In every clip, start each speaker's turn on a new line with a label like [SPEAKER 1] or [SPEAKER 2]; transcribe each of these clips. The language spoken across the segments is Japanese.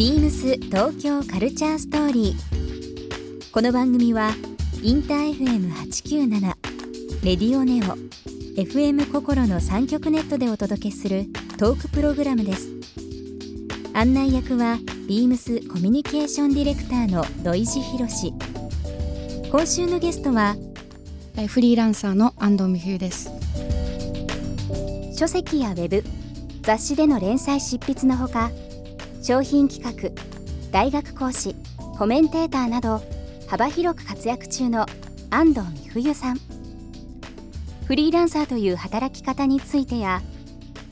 [SPEAKER 1] ビームス東京カルチャーストーリー。この番組はインター FM897 レディオネオ FM 心の三極ネットでお届けするトークプログラムです。案内役はビームスコミュニケーションディレクターの土井博志。今週のゲストは
[SPEAKER 2] えーフリーランサーの安藤美冬です。
[SPEAKER 1] 書籍やウェブ雑誌での連載執筆のほか商品企画大学講師コメンテーターなど幅広く活躍中の安藤美冬さんフリーランサーという働き方についてや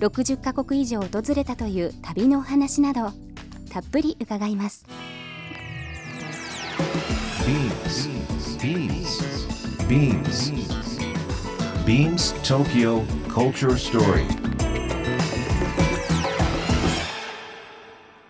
[SPEAKER 1] 60カ国以上訪れたという旅のお話などたっぷり伺います
[SPEAKER 3] Beams. Beams. Beams. Beams Tokyo Culture Story.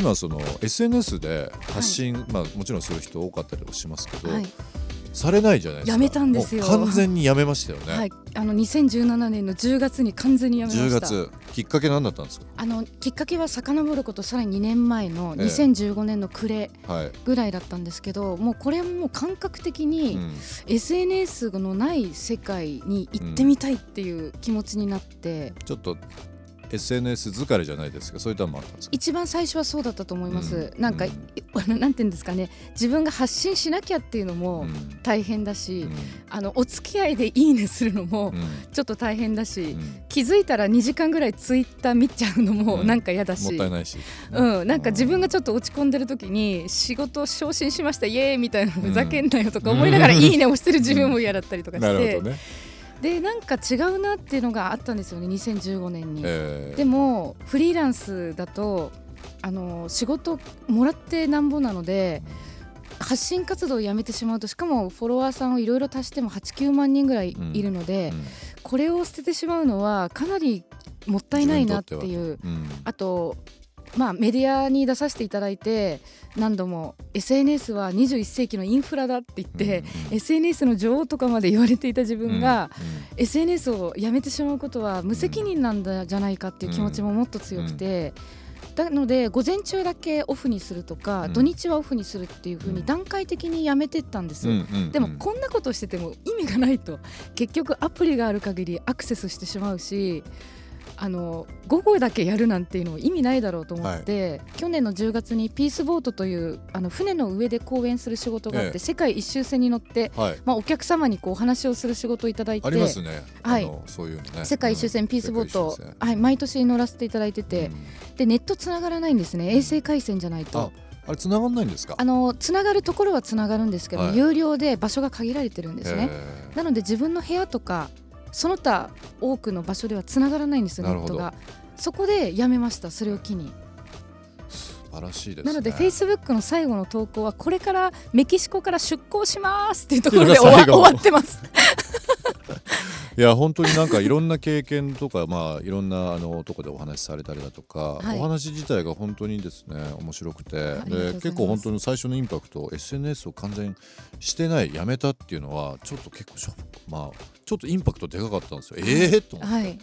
[SPEAKER 4] 今その SNS で発信、まあもちろんする人多かったりはしますけど、
[SPEAKER 2] はい、
[SPEAKER 4] されないじゃないですか。
[SPEAKER 2] やめたんですよ。
[SPEAKER 4] もう完全にやめましたよね、
[SPEAKER 2] はい、あの2017年の10月に完全にやめま
[SPEAKER 4] 10
[SPEAKER 2] した。
[SPEAKER 4] 月。きっかけ何だったんですか？
[SPEAKER 2] あのきっかけは遡ることさらに2年前の
[SPEAKER 4] ええ。
[SPEAKER 2] 2015年の暮れ
[SPEAKER 4] はい、
[SPEAKER 2] ぐらいだったんですけど、もうこれもう感覚的
[SPEAKER 4] う
[SPEAKER 2] に
[SPEAKER 4] ん
[SPEAKER 2] SNS のない世界に行ってみたいっていう気持ちになって、
[SPEAKER 4] ちょっと SNS 疲れじゃないですか。そういったのもあったんですか？
[SPEAKER 2] 一番最初はそうだったと思います。
[SPEAKER 4] うん。
[SPEAKER 2] なんか、
[SPEAKER 4] うん。
[SPEAKER 2] なんていうんですかね。自分が発信しなきゃっていうのも
[SPEAKER 4] うん。
[SPEAKER 2] 大変だし、
[SPEAKER 4] うん。
[SPEAKER 2] あのお付き合いでいいねするのも
[SPEAKER 4] うん。
[SPEAKER 2] ちょっと大変だし、
[SPEAKER 4] うん。
[SPEAKER 2] 気づいたら2時間ぐらいツイッター見ちゃうのも
[SPEAKER 4] うん。
[SPEAKER 2] なんか嫌だし、
[SPEAKER 4] もったいないし、
[SPEAKER 2] うん、なんか自分がちょっと落ち込んでる時に仕事昇進しましたイエーイみたいなふざけんなよとか思いながら
[SPEAKER 4] うん。
[SPEAKER 2] いいねをしてる自分も嫌だったりとかして、
[SPEAKER 4] なるほどね、
[SPEAKER 2] でなんか違うなっていうのがあったんですよね2015年に。
[SPEAKER 4] えー
[SPEAKER 2] でもフリーランスだとあの仕事もらってなんぼなので発信活動をやめてしまうとしかもフォロワーさんをいろいろ足しても89万人ぐらいいるので、
[SPEAKER 4] うん。
[SPEAKER 2] これを捨ててしまうのはかなりもったいないなっていう。
[SPEAKER 4] うん。
[SPEAKER 2] あとまあメディアに出させていただいて何度も SNS は21世紀のインフラだって言って、
[SPEAKER 4] うんうん。
[SPEAKER 2] SNS の女王とかまで言われていた自分が、
[SPEAKER 4] うん
[SPEAKER 2] SNS をやめてしまうことは無責任なんだじゃないかっていう気持ちももっと強くて、なので午前中だけオフにするとか、
[SPEAKER 4] うん。
[SPEAKER 2] 土日はオフにするっていうふう
[SPEAKER 4] うん。
[SPEAKER 2] に段階的にやめてったんです。でもこんなことしてても意味がないと。結局アプリがある限りアクセスしてしまうしあの午後だけやるなんていうのも意味ないだろうと思って、去年の10月にピースボートというあの船の上で講演する仕事があって、
[SPEAKER 4] ええ
[SPEAKER 2] 世界一周船に乗って、
[SPEAKER 4] はい。
[SPEAKER 2] まあ、お客様にこうお話をする仕事をいただいて
[SPEAKER 4] ありますね、
[SPEAKER 2] はい。
[SPEAKER 4] あのそういうのね。
[SPEAKER 2] 世界一周船ピースボート、はい、毎年乗らせていただいてて、
[SPEAKER 4] うん。
[SPEAKER 2] でネットつながらないんですね。衛星回線じゃないと。
[SPEAKER 4] あ。あれ繋がんないんですか？
[SPEAKER 2] あのつながるところはつながるんですけど、
[SPEAKER 4] はい。
[SPEAKER 2] 有料で場所が限られてるんですね。
[SPEAKER 4] えー。
[SPEAKER 2] なので自分の部屋とかその他多くの場所ではつながらないんですよネットが。そこでやめましたそれを機に。
[SPEAKER 4] 素晴らしいですね
[SPEAKER 2] なのでフェイスブックの最後の投稿はこれからメキシコから出港しますっていうところで 終わってます。
[SPEAKER 4] いや本当になんかいろんな経験とかまあいろんなあのとこでお話しされたりだとか、
[SPEAKER 2] はい。
[SPEAKER 4] お話自体が本当にですね面白くてで結構本当に最初のインパクト SNS を完全にしてないやめたっていうのはちょっと結構まあちょっとインパクトでかかったんですよ、ええー、と思って、
[SPEAKER 2] はい。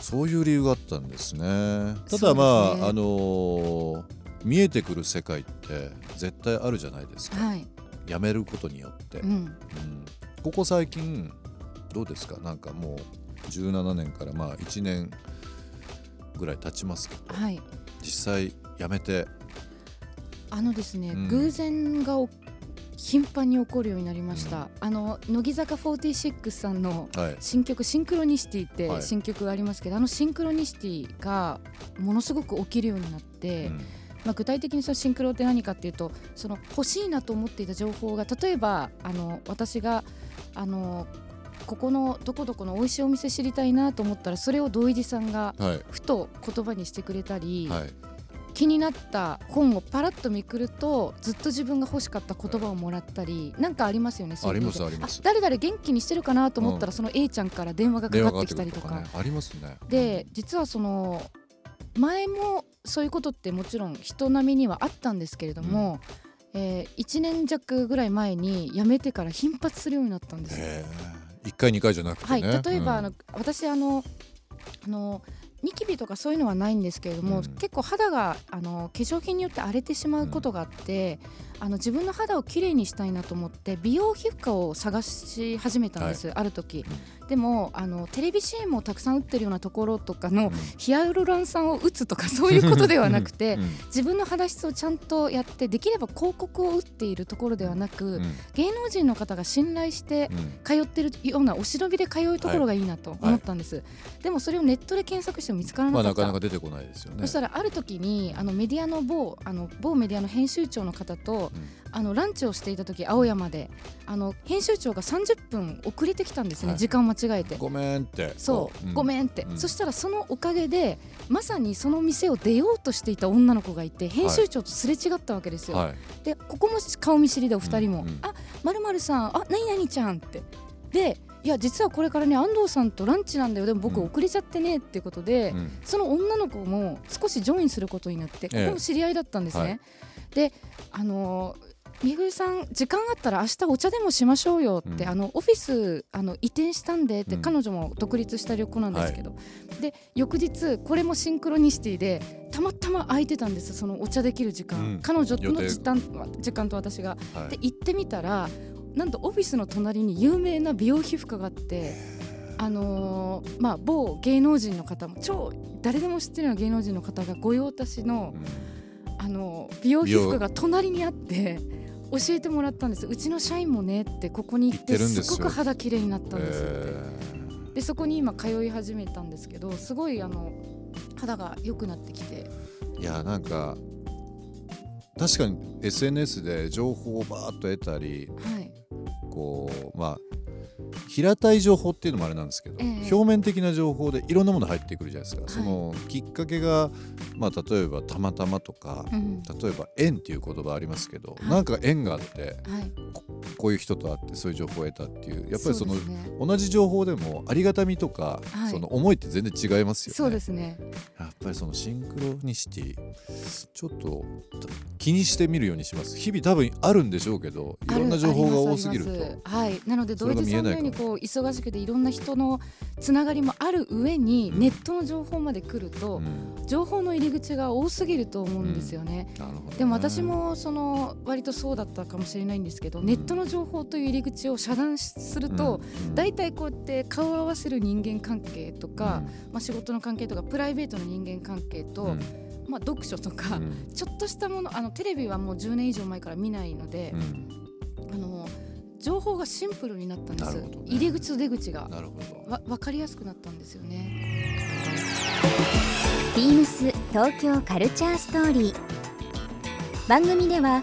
[SPEAKER 4] そういう理由があったんですね。ただまあ、あのー見えてくる世界って絶対あるじゃないですか、
[SPEAKER 2] はい。
[SPEAKER 4] やめることによって、
[SPEAKER 2] うん。
[SPEAKER 4] うん。ここ最近どうですか？なんかもう17年からまあ1年ぐらい経ちますけど
[SPEAKER 2] はい。
[SPEAKER 4] 実際やめて。
[SPEAKER 2] あのですね、
[SPEAKER 4] うん。
[SPEAKER 2] 偶然がお頻繁に起こるようになりました。あの乃木坂46さんの
[SPEAKER 4] はい。
[SPEAKER 2] 新曲「シンクロニシティ」っ
[SPEAKER 4] はい。
[SPEAKER 2] て新曲がありますけど、あのシンクロニシティがものすごく起きるようになって、
[SPEAKER 4] うん。
[SPEAKER 2] まあ、具体的にそのシンクロって何かっていうとその欲しいなと思っていた情報が例えばあの私があのここのどこどこの美味しいお店知りたいなと思ったらそれを土井地さんが
[SPEAKER 4] はい。
[SPEAKER 2] ふと言葉にしてくれたり、
[SPEAKER 4] はい。
[SPEAKER 2] 気になった本をパラッとめくるとずっと自分が欲しかった言葉をもらったりなんかありますよねそういうので。
[SPEAKER 4] ありますあります。
[SPEAKER 2] 誰々元気にしてるかなと思ったら、その A ちゃんから電話がかかってきたりとか。
[SPEAKER 4] ねありますね。
[SPEAKER 2] で実はその前もそういうことってもちろん人並みにはあったんですけれども、えー1年弱ぐらい前に辞めてから頻発するようになったんですよ。
[SPEAKER 4] へえ1回2回じゃなくて
[SPEAKER 2] はい、
[SPEAKER 4] ね
[SPEAKER 2] 例えば、
[SPEAKER 4] うん。
[SPEAKER 2] あの私あのあのニキビとかそういうのはないんですけれども、
[SPEAKER 4] うん。
[SPEAKER 2] 結構肌があの化粧品によって荒れてしまうことがあって、あの自分の肌をきれいにしたいなと思って美容皮膚科を探し始めたんです、ある時、でもあのテレビ CM をたくさん打ってるようなところとかのヒアルロン酸を打つとかそういうことではなくて、
[SPEAKER 4] うん。
[SPEAKER 2] 自分の肌質をちゃんとやってできれば広告を打っているところではなく、
[SPEAKER 4] うん。
[SPEAKER 2] 芸能人の方が信頼して
[SPEAKER 4] うん。
[SPEAKER 2] 通ってるようなお忍びで通うところがいいなと思ったんです、でもそれをネットで検索しても見つから
[SPEAKER 4] まあ
[SPEAKER 2] なかった、
[SPEAKER 4] なかなか出てこないですよね。
[SPEAKER 2] そしたらある時にあのメディアの某あの某メディアの編集長の方と、あのランチをしていた時青山であの編集長が30分遅れてきたんですね、
[SPEAKER 4] はい。
[SPEAKER 2] 時間間違えて。
[SPEAKER 4] ごめんって。
[SPEAKER 2] そう、ご
[SPEAKER 4] ん。
[SPEAKER 2] めんって、
[SPEAKER 4] うん。
[SPEAKER 2] そしたらそのおかげでまさにその店を出ようとしていた女の子がいて編集長とすれ違ったわけですよ、
[SPEAKER 4] はい。
[SPEAKER 2] でここも顔見知りでお二人も「
[SPEAKER 4] うんうん。
[SPEAKER 2] あまるまるさん。あ何々ちゃん」って。でいや実はこれからね安藤さんとランチなんだよ。でも僕
[SPEAKER 4] うん。
[SPEAKER 2] 遅れちゃってねってことで、
[SPEAKER 4] うん。
[SPEAKER 2] その女の子も少しジョインすることになってこ
[SPEAKER 4] ええ。
[SPEAKER 2] こも知り合いだったんですね。
[SPEAKER 4] はい。
[SPEAKER 2] であのーみぐりさん時間あったら明日お茶でもしましょうよって、
[SPEAKER 4] うん。
[SPEAKER 2] あのオフィスあの移転したんでって、
[SPEAKER 4] うん。
[SPEAKER 2] 彼女も独立した旅行なんですけど、で翌日これもシンクロニシティでたまたま空いてたんですそのお茶できる時間、
[SPEAKER 4] うん。
[SPEAKER 2] 彼女の時間時間と私が。
[SPEAKER 4] はい。
[SPEAKER 2] で行ってみたらなんとオフィスの隣に有名な美容皮膚科があって。あのーまあ、某芸能人の方も超誰でも知ってるような芸能人の方が御用達の、あのー美容皮膚科が隣にあって教えてもらったんです。うちの社員もねってここに行って
[SPEAKER 4] す
[SPEAKER 2] ごく肌綺麗になったんですって、
[SPEAKER 4] え
[SPEAKER 2] でそこに今通い始めたんですけどすごいあの肌が良くなってきて。
[SPEAKER 4] ーいやなんか確かに SNS で情報をバーッと得たり
[SPEAKER 2] はい
[SPEAKER 4] こうまあ平たい情報っていうのもあれなんですけど、
[SPEAKER 2] ええ。
[SPEAKER 4] 表面的な情報でいろんなもの入ってくるじゃないですか、
[SPEAKER 2] い。
[SPEAKER 4] そのきっかけが、まあ、例えばたまたまとか、
[SPEAKER 2] うん。
[SPEAKER 4] 例えば縁っていう言葉ありますけど、
[SPEAKER 2] はい。
[SPEAKER 4] なんか縁があって
[SPEAKER 2] はい
[SPEAKER 4] こういう人と会ってそういう情報を得たっていうやっぱりその
[SPEAKER 2] ね。
[SPEAKER 4] 同じ情報でもありがたみとか、
[SPEAKER 2] はい。
[SPEAKER 4] その思いって全然違いますよね。
[SPEAKER 2] そうですね。
[SPEAKER 4] やっぱりそのシンクロニシティちょっと気にしてみるようにします。日々多分あるんでしょうけどいろんな情報が多すぎると。
[SPEAKER 2] はい。なので土井地さんのようにこう忙しくていろんな人のつながりもある上に、
[SPEAKER 4] うん。
[SPEAKER 2] ネットの情報まで来ると、
[SPEAKER 4] うん。
[SPEAKER 2] 情報の入り口が多すぎると思うんですよね、
[SPEAKER 4] なるほどね。
[SPEAKER 2] でも私もその割とそうだったかもしれないんですけど、ネットの情報という入り口を遮断すると、
[SPEAKER 4] うん
[SPEAKER 2] 大体こうやって顔を合わせる人間関係とか、まあ、仕事の関係とかプライベートの人間関係と、
[SPEAKER 4] うん。
[SPEAKER 2] まあ、読書とか、
[SPEAKER 4] うん。
[SPEAKER 2] ちょっとしたものあのテレビはもう10年以上前から見ないので
[SPEAKER 4] う、ん。
[SPEAKER 2] あの情報がシンプルになったんです、
[SPEAKER 4] ね。
[SPEAKER 2] 入り口と出口が。
[SPEAKER 4] なるほど。
[SPEAKER 2] わ分かりやすくなったんですよね。
[SPEAKER 1] ビームス東京カルチャーストーリー。番組では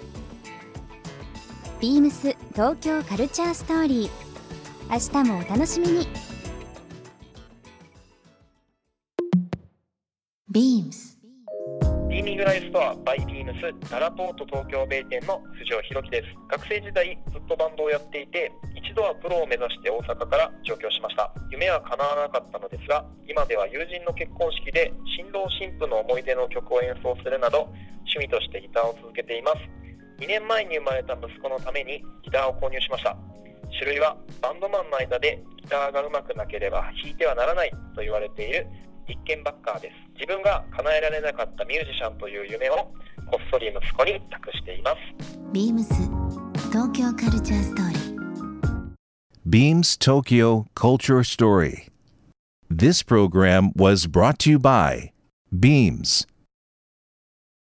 [SPEAKER 1] ビームス東京カルチャーストーリー。明日もお楽しみに。
[SPEAKER 5] BEAMS
[SPEAKER 6] ビーミングライフストアバイビームスララポート東京米店の藤尾弘樹です。学生時代ずっとバンドをやっていて一度はプロを目指して大阪から上京しました。夢は叶わなかったのですが今では友人の結婚式で新郎新婦の思い出の曲を演奏するなど趣味としてギターを続けています。2年前に生まれた息子のためにギターを購入しました種類はバンドマンの間でギターが上手くなければ弾いてはならないと言われている一見バッカーです自分が叶えられなかったミュージシャンという夢をこっそり息子に託しています
[SPEAKER 5] BEAMS 東京カルチャーストーリー
[SPEAKER 3] Beams Tokyo Culture Story. This program was brought to you by Beams.